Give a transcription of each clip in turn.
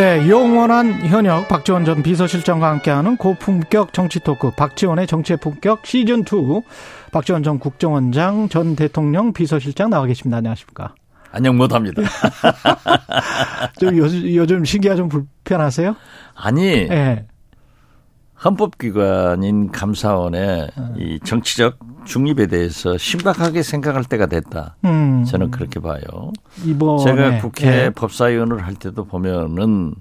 네, 영원한 현역 박지원 전 비서실장과 함께하는 고품격 정치 토크 박지원의 정치의 품격 시즌 2 박지원 전 국정원장 전 대통령 비서실장 나와 계십니다. 안녕하십니까? 안녕 못합니다. 좀 요즘, 요즘 신기가 좀 불편하세요? 아니 네. 헌법기관인 감사원의 네. 이 정치적 중립에 대해서 심각하게 생각할 때가 됐다. 음. 저는 그렇게 봐요. 이번에 제가 국회 네. 법사위원을 할 때도 보면은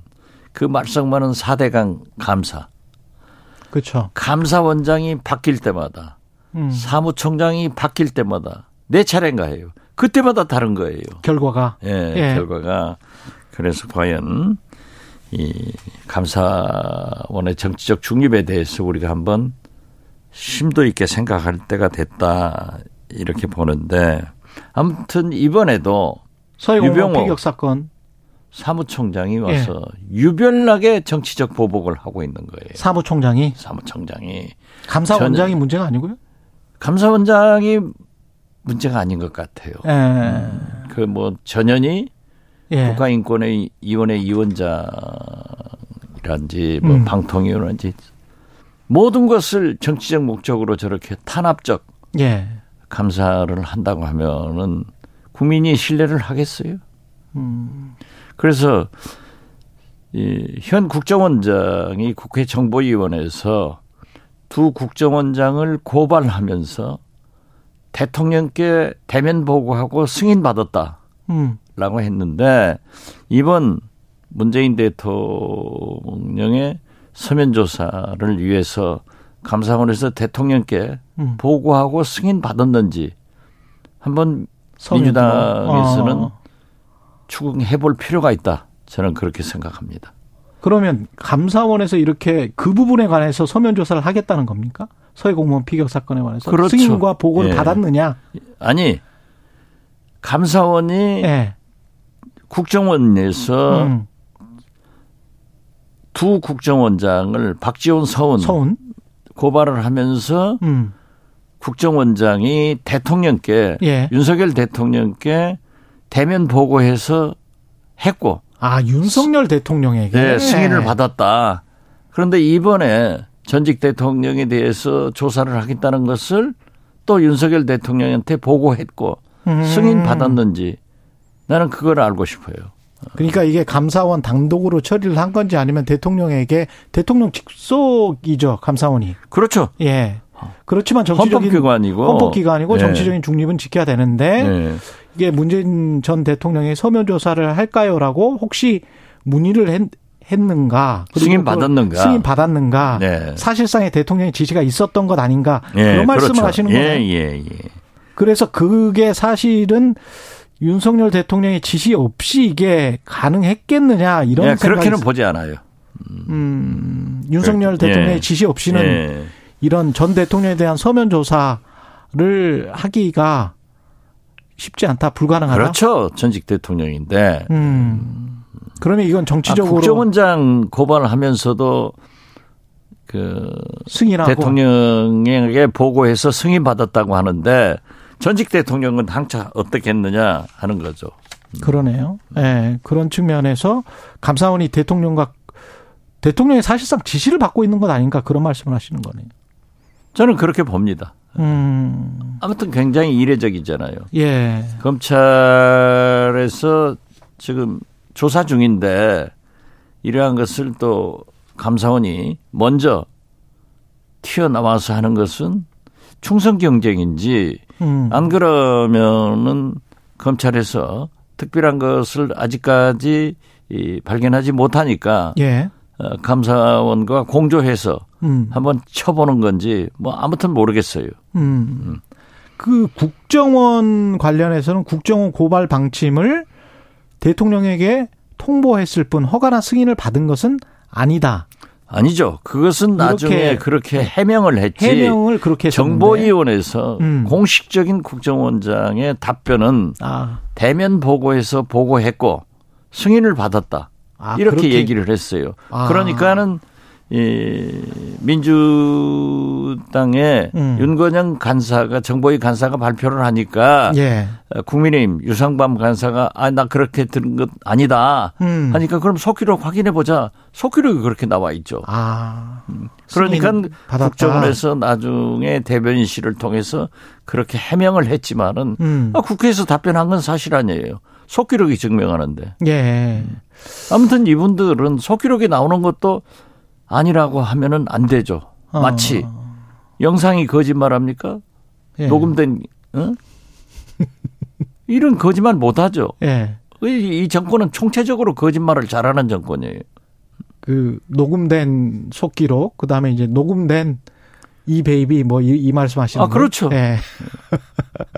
그 말썽 많은 4대강 감사. 그렇죠. 감사원장이 바뀔 때마다 음. 사무총장이 바뀔 때마다 내 차례인가 해요. 그때마다 다른 거예요. 결과가. 예, 예. 결과가. 그래서 과연 이 감사원의 정치적 중립에 대해서 우리가 한번 심도 있게 생각할 때가 됐다 이렇게 보는데 아무튼 이번에도 유병호 피격 사건 사무총장이 와서 예. 유별나게 정치적 보복을 하고 있는 거예요. 사무총장이 사무총장이 감사원장이 전, 문제가 아니고요? 감사원장이 문제가 아닌 것 같아요. 예. 음, 그뭐 전현희 예. 국가인권위원회 위원장이란지 뭐 음. 방통위원회인지 모든 것을 정치적 목적으로 저렇게 탄압적 예. 감사를 한다고 하면은 국민이 신뢰를 하겠어요? 음. 그래서 이현 국정원장이 국회 정보위원회에서 두 국정원장을 고발하면서 대통령께 대면 보고하고 승인 받았다 라고 음. 했는데 이번 문재인 대통령의 서면 조사를 위해서 감사원에서 대통령께 음. 보고하고 승인 받았는지 한번 민주당에서는 아. 추궁해 볼 필요가 있다. 저는 그렇게 생각합니다. 그러면 감사원에서 이렇게 그 부분에 관해서 서면 조사를 하겠다는 겁니까? 서해 공무원 피격 사건에 관해서 그렇죠. 승인과 보고를 예. 받았느냐? 아니 감사원이 예. 국정원에서 음. 두 국정원장을 박지원 서훈, 서훈? 고발을 하면서 음. 국정원장이 대통령께 예. 윤석열 대통령께 대면 보고해서 했고 아 윤석열 대통령에게 네, 승인을 받았다. 그런데 이번에 전직 대통령에 대해서 조사를 하겠다는 것을 또 윤석열 대통령한테 보고했고 음. 승인 받았는지 나는 그걸 알고 싶어요. 그러니까 이게 감사원 당독으로 처리를 한 건지 아니면 대통령에게 대통령 직속이죠 감사원이. 그렇죠. 예. 그렇지만 정치적인 헌법기관이고 헌법기관이고 예. 정치적인 중립은 지켜야 되는데 예. 이게 문재인 전 대통령의 서면 조사를 할까요라고 혹시 문의를 했, 했는가 승인 받았는가 승인 받았는가 네. 사실상의 대통령의 지시가 있었던 것 아닌가 예. 그런 말씀을 그렇죠. 하시는 거예요. 예, 예, 예. 그래서 그게 사실은 윤석열 대통령의 지시 없이 이게 가능했겠느냐 이런 예, 그렇게는 보지 않아요. 음, 음 윤석열 그 대통령의 예. 지시 없이는 예. 이런 전 대통령에 대한 서면 조사를 하기가 쉽지 않다, 불가능하다. 그렇죠. 전직 대통령인데. 음. 그러면 이건 정치적으로 아, 국정원장 고발을 하면서도 그 승인하고 대통령에게 보고해서 승인 받았다고 하는데 전직 대통령은 항차 어떻게 했느냐 하는 거죠. 그러네요. 예. 네, 그런 측면에서 감사원이 대통령과 대통령이 사실상 지시를 받고 있는 것 아닌가 그런 말씀을 하시는 거네요. 저는 그렇게 봅니다. 음. 아무튼 굉장히 이례적이잖아요. 예. 검찰에서 지금 조사 중인데 이러한 것을 또 감사원이 먼저 튀어나와서 하는 것은 충성 경쟁인지 음. 안 그러면은 검찰에서 특별한 것을 아직까지 이 발견하지 못하니까 예. 어, 감사원과 공조해서 음. 한번 쳐보는 건지 뭐 아무튼 모르겠어요. 음. 음. 그 국정원 관련해서는 국정원 고발 방침을 대통령에게 통보했을 뿐 허가나 승인을 받은 것은 아니다. 아니죠. 그것은 나중에 그렇게 해명을 했지. 해명을 그렇게 정보위원회에서 음. 공식적인 국정원장의 답변은 아. 대면 보고에서 보고했고 승인을 받았다. 아, 이렇게 그렇게. 얘기를 했어요. 아. 그러니까는 이 민주당의 음. 윤건영 간사가 정보위 간사가 발표를 하니까 예. 국민의힘 유상범 간사가 아 나 그렇게 들은 것 아니다 음. 하니까 그럼 속기록 확인해 보자 속기록이 그렇게 나와 있죠. 아. 음. 그러니까 국정원에서 나중에 대변인실을 통해서 그렇게 해명을 했지만은 음. 아, 국회에서 답변한 건 사실 아니에요. 속기록이 증명하는데. 예. 아무튼 이분들은 속기록이 나오는 것도 아니라고 하면은 안 되죠. 어. 마치 영상이 거짓말합니까? 예. 녹음된 어? 이런 거짓말 못하죠. 예. 이, 이 정권은 총체적으로 거짓말을 잘하는 정권이에요. 그 녹음된 속기록 그다음에 이제 녹음된 이 베이비 뭐이 말씀하시는 아 그렇죠. 예.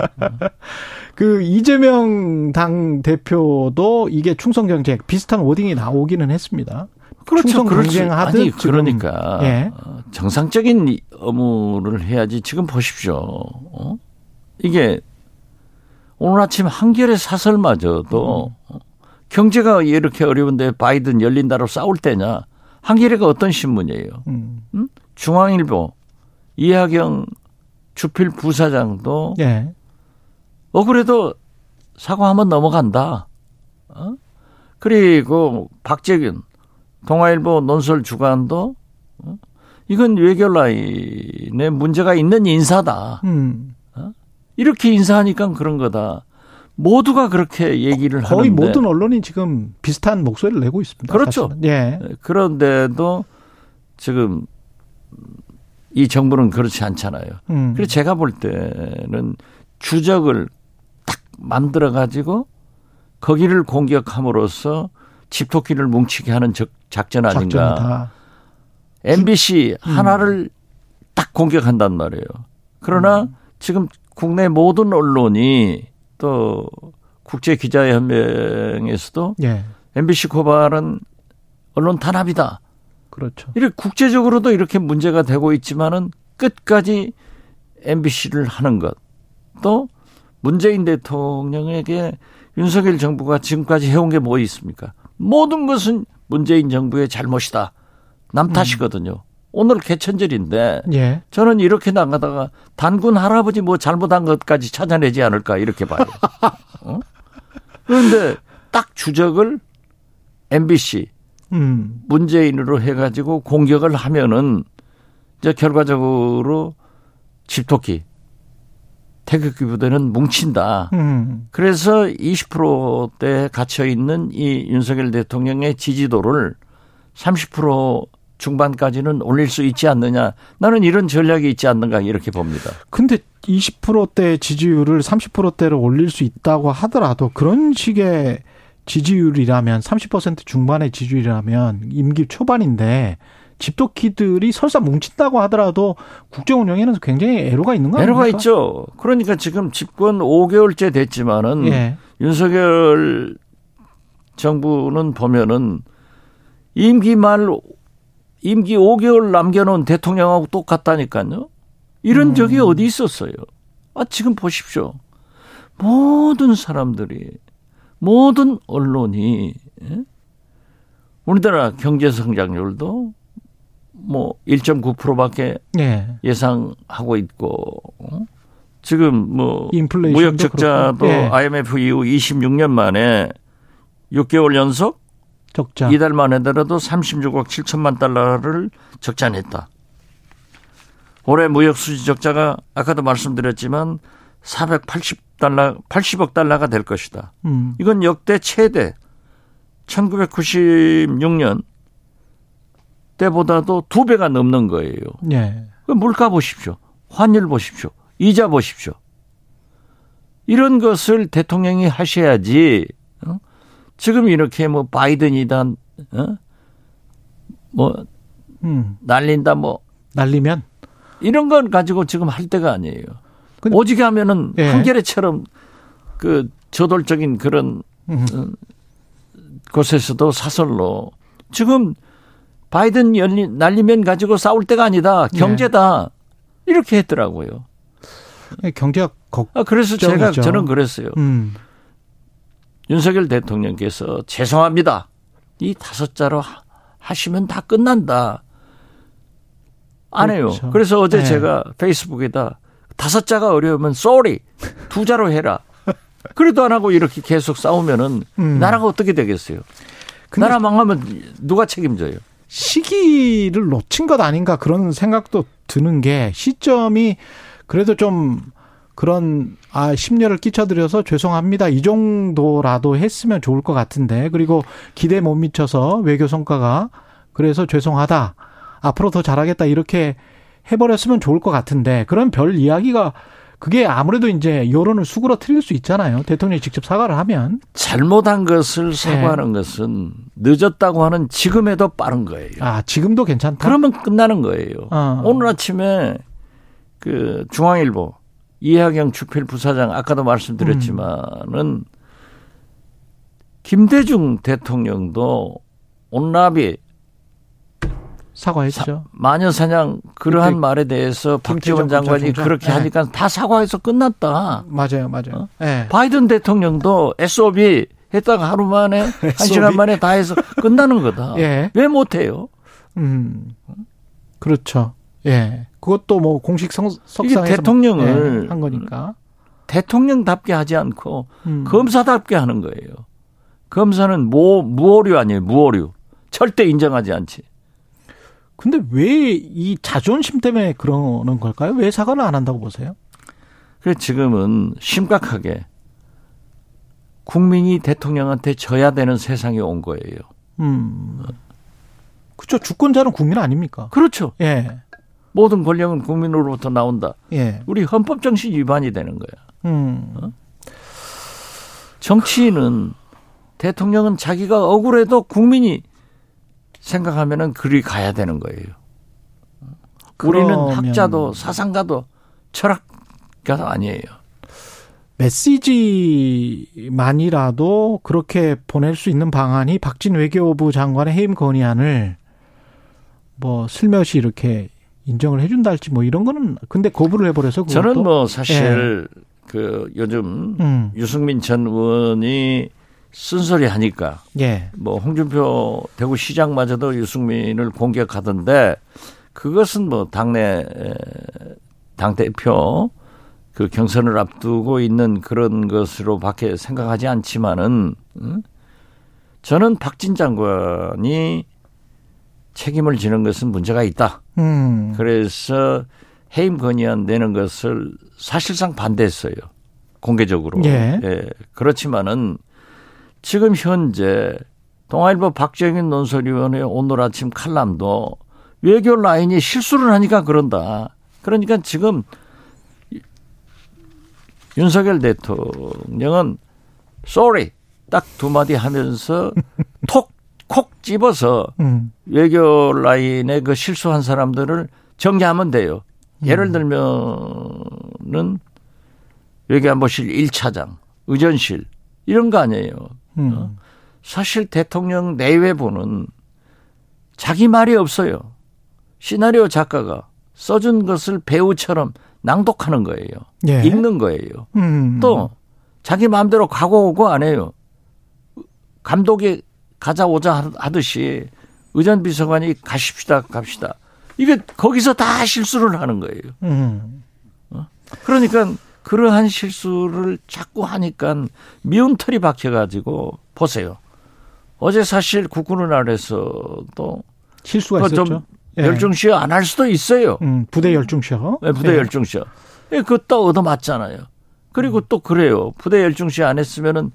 그 이재명 당 대표도 이게 충성 경쟁 비슷한 wording이 나오기는 했습니다. 그렇죠. 경쟁하듯 아니 그러니까 예. 정상적인 업무를 해야지. 지금 보십시오. 어? 이게 오늘 아침 한겨레 사설마저도 음. 경제가 이렇게 어려운데 바이든 열린다로 싸울 때냐? 한겨레가 어떤 신문이에요? 음. 음? 중앙일보 이하경 주필 부사장도 예. 어 그래도 사과 한번 넘어간다. 어? 그리고 박재균 동아일보 논설 주간도 어? 이건 외교 라인에 문제가 있는 인사다. 음. 어? 이렇게 인사하니까 그런 거다. 모두가 그렇게 얘기를 거의 하는데 거의 모든 언론이 지금 비슷한 목소리를 내고 있습니다. 그렇죠. 사실은. 예. 그런데도 지금 이 정부는 그렇지 않잖아요. 음. 그래서 제가 볼 때는 주적을 딱 만들어 가지고 거기를 공격함으로써 집토끼를 뭉치게 하는 작전 아닌가. 작전이다. MBC 음. 하나를 딱 공격한단 말이에요. 그러나 음. 지금 국내 모든 언론이 또 국제 기자연맹에서도 예. MBC 고발은 언론 탄압이다. 그렇죠. 이렇게 국제적으로도 이렇게 문제가 되고 있지만은 끝까지 MBC를 하는 것. 또 문재인 대통령에게 윤석열 정부가 지금까지 해온 게 뭐 있습니까? 모든 것은 문재인 정부의 잘못이다. 남 음. 탓이거든요. 음. 오늘 개천절인데 예. 저는 이렇게 나가다가 단군 할아버지 뭐 잘못한 것까지 찾아내지 않을까 이렇게 봐요. 어? 그런데 딱 주적을 MBC 음. 문재인으로 해가지고 공격을 하면은 이제 결과적으로 집토끼 태극기 부대는 뭉친다. 음. 그래서 20%대 갇혀 있는 이 윤석열 대통령의 지지도를 30% 중반까지는 올릴 수 있지 않느냐. 나는 이런 전략이 있지 않는가 이렇게 봅니다. 근데 20%대 지지율을 30%대로 올릴 수 있다고 하더라도 그런 식의 지지율이라면 30% 중반의 지지율이라면 임기 초반인데 집토끼들이 설사 뭉친다고 하더라도 국정 운영에는 굉장히 애로가 있는 거 아닙니까? 애로가 있죠. 그러니까 지금 집권 5개월째 됐지만은 예. 윤석열 정부는 보면은 임기 말 임기 5개월 남겨놓은 대통령하고 똑같다니까요. 이런 음. 적이 어디 있었어요? 아 지금 보십시오. 모든 사람들이 모든 언론이 예? 우리나라 경제 성장률도 뭐 1.9%밖에 네. 예상하고 있고 어? 지금 뭐 무역 적자도 네. IMF 이후 26년 만에 6개월 연속 적자. 이달 만에더라도 36억 7천만 달러를 적자 냈다. 올해 무역 수지 적자가 아까도 말씀드렸지만 480달러 80억 달러가 될 것이다. 음. 이건 역대 최대 1996년 때보다도 두 배가 넘는 거예요. 네. 물가 보십시오. 환율 보십시오. 이자 보십시오. 이런 것을 대통령이 하셔야지. 어? 지금 이렇게 뭐 바이든이다, 어? 뭐 음. 날린다, 뭐 날리면 이런 건 가지고 지금 할 때가 아니에요. 근데, 오지게 하면은 예. 한겨레처럼 그 저돌적인 그런 음. 어, 곳에서도 사설로 지금 바이든 열리, 날리면 가지고 싸울 때가 아니다. 경제다. 네. 이렇게 했더라고요. 네, 경제가 걱 아, 그래서 제가 저는 그랬어요. 음. 윤석열 대통령께서 죄송합니다. 이 다섯 자로 하시면 다 끝난다. 안 해요. 그렇죠. 그래서 어제 네. 제가 페이스북에다 다섯 자가 어려우면 sorry 두 자로 해라. 그래도 안 하고 이렇게 계속 싸우면은 음. 나라가 어떻게 되겠어요? 나라 망하면 누가 책임져요? 시기를 놓친 것 아닌가 그런 생각도 드는 게 시점이 그래도 좀 그런 아 심려를 끼쳐드려서 죄송합니다. 이 정도라도 했으면 좋을 것 같은데. 그리고 기대 못 미쳐서 외교 성과가 그래서 죄송하다. 앞으로 더 잘하겠다. 이렇게 해버렸으면 좋을 것 같은데 그런 별 이야기가 그게 아무래도 이제 여론을 수그러 틀릴 수 있잖아요. 대통령이 직접 사과를 하면. 잘못한 것을 사과하는 네. 것은 늦었다고 하는 지금에도 빠른 거예요. 아, 지금도 괜찮다? 그러면 끝나는 거예요. 어. 오늘 아침에 그 중앙일보 이하경 주필 부사장 아까도 말씀드렸지만은 음. 김대중 대통령도 온라비 사과했죠. 마녀 사냥 그러한 말에 대해서 박지원 장관이 그렇게 네. 하니까 다 사과해서 끝났다. 맞아요, 맞아요. 어? 네. 바이든 대통령도 SOB 했다가 하루 만에 한 시간 만에 다 해서 끝나는 거다. 예. 왜 못해요? 음, 그렇죠. 예. 그것도 뭐 공식 성, 석상에서 대통령을 예, 한 거니까 대통령답게 하지 않고 음. 검사답게 하는 거예요. 검사는 모 무오류 아니에요, 무오류. 절대 인정하지 않지. 근데 왜 이 자존심 때문에 그러는 걸까요? 왜 사과를 안 한다고 보세요? 그래 지금은 심각하게 국민이 대통령한테 져야 되는 세상에 온 거예요. 음. 그렇죠. 주권자는 국민 아닙니까? 그렇죠. 예. 모든 권력은 국민으로부터 나온다. 예. 우리 헌법 정신 위반이 되는 거야. 음. 어? 정치인은 대통령은 자기가 억울해도 국민이 생각하면은 그리 가야 되는 거예요. 우리는 학자도 사상가도 철학가도 아니에요. 메시지만이라도 그렇게 보낼 수 있는 방안이 박진 외교부 장관의 해임 건의안을 뭐 슬며시 이렇게 인정을 해준다 할지 뭐 이런 거는 근데 거부를 해버려서 저는 뭐 사실 예. 그 요즘 음. 유승민 전 의원이 쓴소리 하니까 예. 뭐 홍준표 대구시장마저도 유승민을 공격하던데 그것은 뭐 당내 당 대표 그 경선을 앞두고 있는 그런 것으로밖에 생각하지 않지만은 음? 저는 박진 장관이 책임을 지는 것은 문제가 있다. 음. 그래서 해임 건의안 내는 것을 사실상 반대했어요. 공개적으로. 예. 예. 그렇지만은 지금 현재 동아일보 박정인 논설위원회 오늘 아침 칼럼도 외교 라인이 실수를 하니까 그런다. 그러니까 지금 윤석열 대통령은 sorry 딱 두 마디 하면서 톡 콕 집어서 음. 외교 라인에 그 실수한 사람들을 정리하면 돼요. 예를 음. 들면은 외교안보실 1차장, 의전실 이런 거 아니에요. 음. 어? 사실 대통령 내외부는 자기 말이 없어요. 시나리오 작가가 써준 것을 배우처럼 낭독하는 거예요. 예. 읽는 거예요. 음. 또 자기 마음대로 가고 오고 안 해요. 감독이 가자 오자 하듯이 의전 비서관이 가십시다 갑시다. 이게 거기서 다 실수를 하는 거예요. 음. 어? 그러니까 그러한 실수를 자꾸 하니까 미운 털이 박혀가지고 보세요. 어제 사실 국군의 날에서도 실수가 있었죠. 예. 열중시어 안 할 수도 있어요. 음, 부대 열중시어. 네, 부대 예. 열중시어. 예, 그것도 얻어 맞잖아요. 그리고 음. 또 그래요. 부대 열중시어 안 했으면은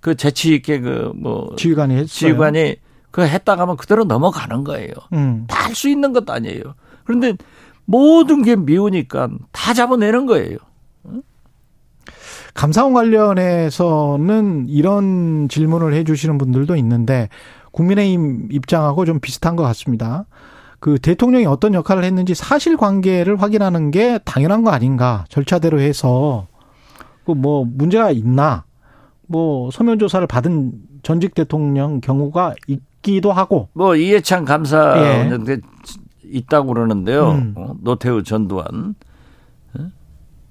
그 재치 있게 그 뭐 지휘관이 했어요. 지휘관이 그 했다 가면 그대로 넘어가는 거예요. 음. 다할 수 있는 것도 아니에요. 그런데 모든 게 미우니까 다 잡아내는 거예요. 감사원 관련해서는 이런 질문을 해 주시는 분들도 있는데 국민의힘 입장하고 좀 비슷한 것 같습니다. 그 대통령이 어떤 역할을 했는지 사실 관계를 확인하는 게 당연한 거 아닌가 절차대로 해서 그뭐 문제가 있나 뭐 서면 조사를 받은 전직 대통령 경우가 있기도 하고. 뭐 이해찬 감사 예. 있다고 그러는데요. 음. 어, 노태우 전두환.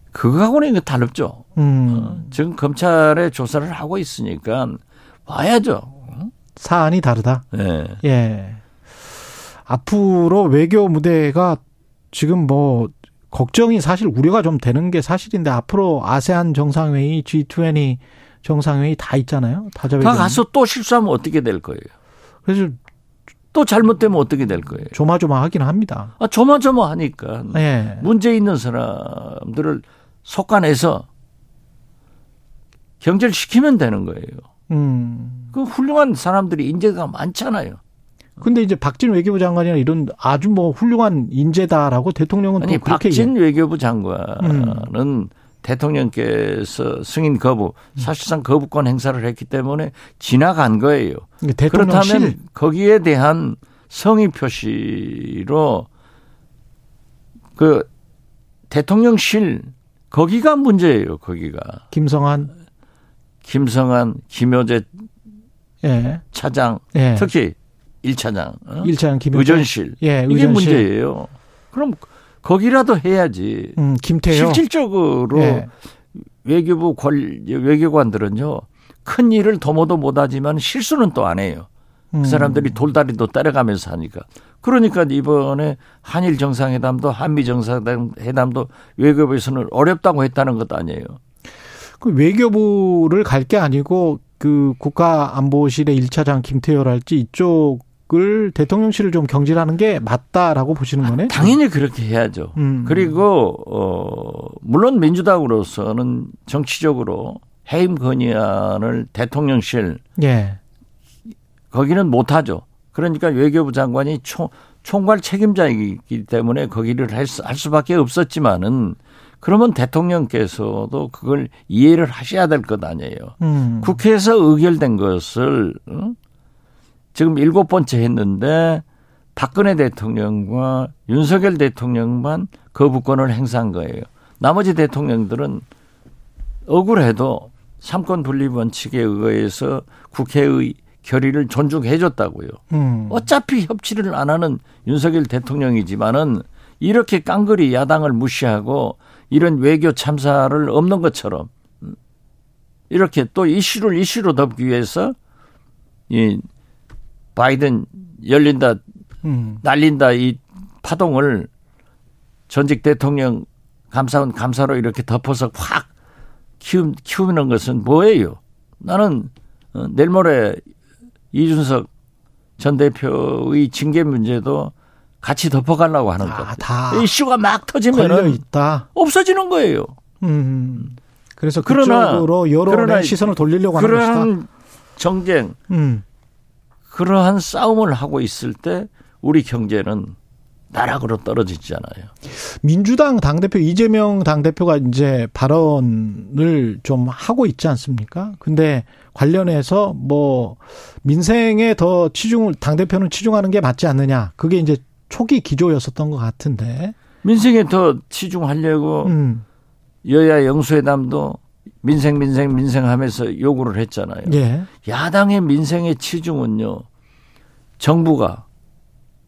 어? 그거하고는 다릅죠. 음. 어, 지금 검찰에 조사를 하고 있으니까 봐야죠. 어? 사안이 다르다. 예. 예. 앞으로 외교 무대가 지금 뭐 걱정이 사실 우려가 좀 되는 게 사실인데 앞으로 아세안 정상회의, G20 정상회의 다 있잖아요. 다자회. 다 가서 또 실수하면 어떻게 될 거예요? 그래서 또 잘못되면 어떻게 될 거예요? 조마조마하긴 합니다. 아, 조마조마하니까 네. 문제 있는 사람들을 속아내서 경제를 시키면 되는 거예요. 음. 그 훌륭한 사람들이 인재가 많잖아요. 근데 이제 박진 외교부 장관이나 이런 아주 뭐 훌륭한 인재다라고 대통령은 아니, 또 그렇게 박진 외교부 장관은 음. 대통령께서 승인 거부, 사실상 거부권 행사를 했기 때문에 지나간 거예요. 그렇다면 거기에 대한 성의 표시로 그 대통령실 거기가 문제예요. 거기가 김성한, 김성한, 김효재 예. 차장, 예. 특히 1차장, 어? 1차장 김효재 의전실 예, 이게 의전실. 문제예요. 그럼 거기라도 해야지. 음, 김태효. 실질적으로 예. 외교부 관 외교관들은요 큰 일을 도모도 못하지만 실수는 또 안 해요. 그 음. 사람들이 돌다리도 따라가면서 하니까. 그러니까 이번에 한일 정상회담도 한미 정상회담도 외교부에서는 어렵다고 했다는 것도 아니에요. 그 외교부를 갈 게 아니고 그 국가안보실의 1차장 김태효랄지 이쪽 을 대통령실을 좀 경질하는 게 맞다라고 보시는 거네? 당연히 그렇게 해야죠. 음. 그리고 어 물론 민주당으로서는 정치적으로 해임 건의안을 대통령실 예. 거기는 못 하죠. 그러니까 외교부 장관이 총 총괄 책임자이기 때문에 거기를 할, 수, 할 수밖에 없었지만은 그러면 대통령께서도 그걸 이해를 하셔야 될 것 아니에요. 음. 국회에서 의결된 것을 어? 지금 일곱 번째 했는데 박근혜 대통령과 윤석열 대통령만 거부권을 행사한 거예요. 나머지 대통령들은 억울해도 삼권 분립 원칙에 의해서 국회의 결의를 존중해 줬다고요. 음. 어차피 협치를 안 하는 윤석열 대통령이지만은 이렇게 깡그리 야당을 무시하고 이런 외교 참사를 없는 것처럼 이렇게 또 이슈를 이슈로 덮기 위해서 이 바이든 열린다, 음. 날린다 이 파동을 전직 대통령 감사원 감사로 이렇게 덮어서 확 키우, 키우는 것은 뭐예요? 나는 어, 내일 모레 이준석 전 대표의 징계 문제도 같이 덮어가려고 하는 아, 거. 이슈가 막 터지면 있다. 없어지는 거예요. 음. 그래서 그쪽으로 여론의 시선을 돌리려고 하는 것이다. 정쟁, 음. 그러한 싸움을 하고 있을 때 우리 경제는 나락으로 떨어지잖아요. 민주당 당대표 이재명 당대표가 이제 발언을 좀 하고 있지 않습니까? 근데 관련해서 뭐 민생에 더 치중을 당대표는 치중하는 게 맞지 않느냐. 그게 이제 초기 기조였었던 것 같은데. 민생에 더 치중하려고 음. 여야 영수회담도 민생 민생 민생 하면서 요구를 했잖아요. 예. 야당의 민생의 치중은요. 정부가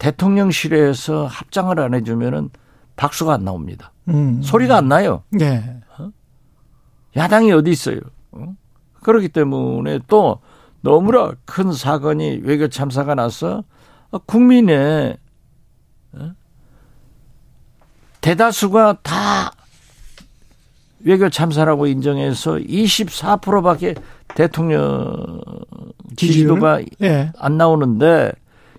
대통령실에서 합장을 안 해주면은 박수가 안 나옵니다. 음. 소리가 안 나요. 예. 어? 야당이 어디 있어요? 어? 그렇기 때문에 또 너무나 큰 사건이 외교 참사가 나서 국민의 어? 대다수가 다 외교 참사라고 인정해서 24%밖에 대통령 지지도가 예. 안 나오는데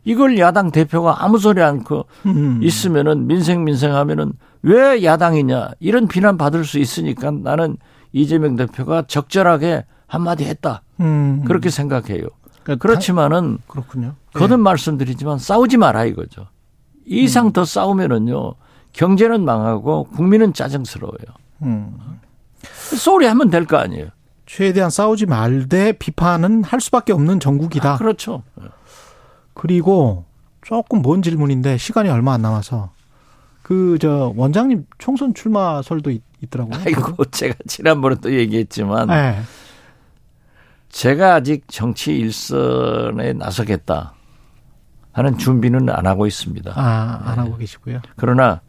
이걸 야당 대표가 아무 소리 않고 음. 있으면은 민생 민생 하면은 왜 야당이냐 이런 비난 받을 수 있으니까 나는 이재명 대표가 적절하게 한마디 했다. 음. 그렇게 생각해요. 그러니까 그렇지만은 그렇군요. 거듭 예. 말씀드리지만 싸우지 마라 이거죠. 이상 음. 더 싸우면은요 경제는 망하고 국민은 짜증스러워요. 음. 소리 하면 될 거 아니에요. 최대한 싸우지 말되 비판은 할 수밖에 없는 정국이다. 아, 그렇죠. 그리고 조금 먼 질문인데 시간이 얼마 안 남아서 그 저 원장님 총선 출마설도 있, 더라고요 아이고 제가 지난번에 또 얘기했지만 네. 제가 아직 정치 일선에 나서겠다. 하는 준비는 안 하고 있습니다. 아, 안 하고 계시고요. 그러나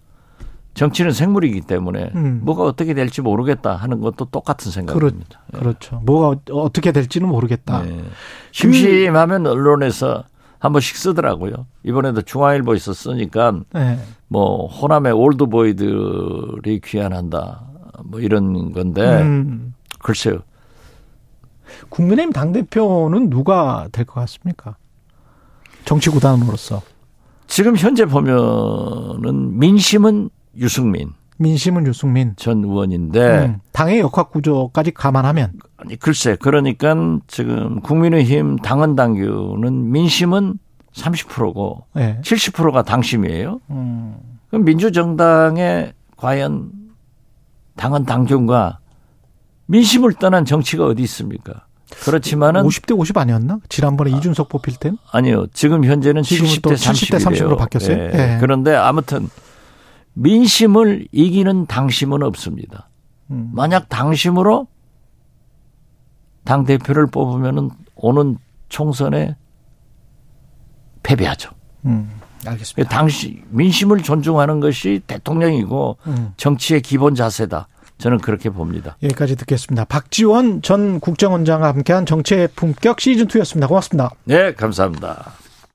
정치는 생물이기 때문에 음. 뭐가 어떻게 될지 모르겠다 하는 것도 똑같은 생각입니다. 그렇, 그렇죠. 뭐가 어떻게 될지는 모르겠다. 네. 심심하면 언론에서 한 번씩 쓰더라고요. 이번에도 중앙일보에서 쓰니까 네. 뭐 호남의 올드보이들이 귀환한다. 뭐 이런 건데 음. 글쎄요. 국민의힘 당 대표는 누가 될 것 같습니까? 정치 구단으로서. 지금 현재 보면은 민심은 유승민. 민심은 유승민 전 의원인데 음, 당의 역학 구조까지 감안하면 아니 글쎄 그러니까 지금 국민의힘 당헌 당규는 민심은 30%고 네. 70%가 당심이에요. 음. 그럼 민주정당의 과연 당헌 당규과 민심을 떠난 정치가 어디 있습니까? 그렇지만은 50대 50 아니었나? 지난번에 아, 이준석 뽑힐 땐? 아니요. 지금 현재는 70대 30대 30으로 바뀌었어요. 네. 네. 그런데 아무튼 민심을 이기는 당심은 없습니다. 음. 만약 당심으로 당 대표를 뽑으면은 오는 총선에 패배하죠. 음. 알겠습니다. 당시 민심을 존중하는 것이 대통령이고 음. 정치의 기본 자세다. 저는 그렇게 봅니다. 여기까지 듣겠습니다. 박지원 전 국정원장과 함께한 정치의 품격 시즌 2였습니다. 고맙습니다. 네, 감사합니다.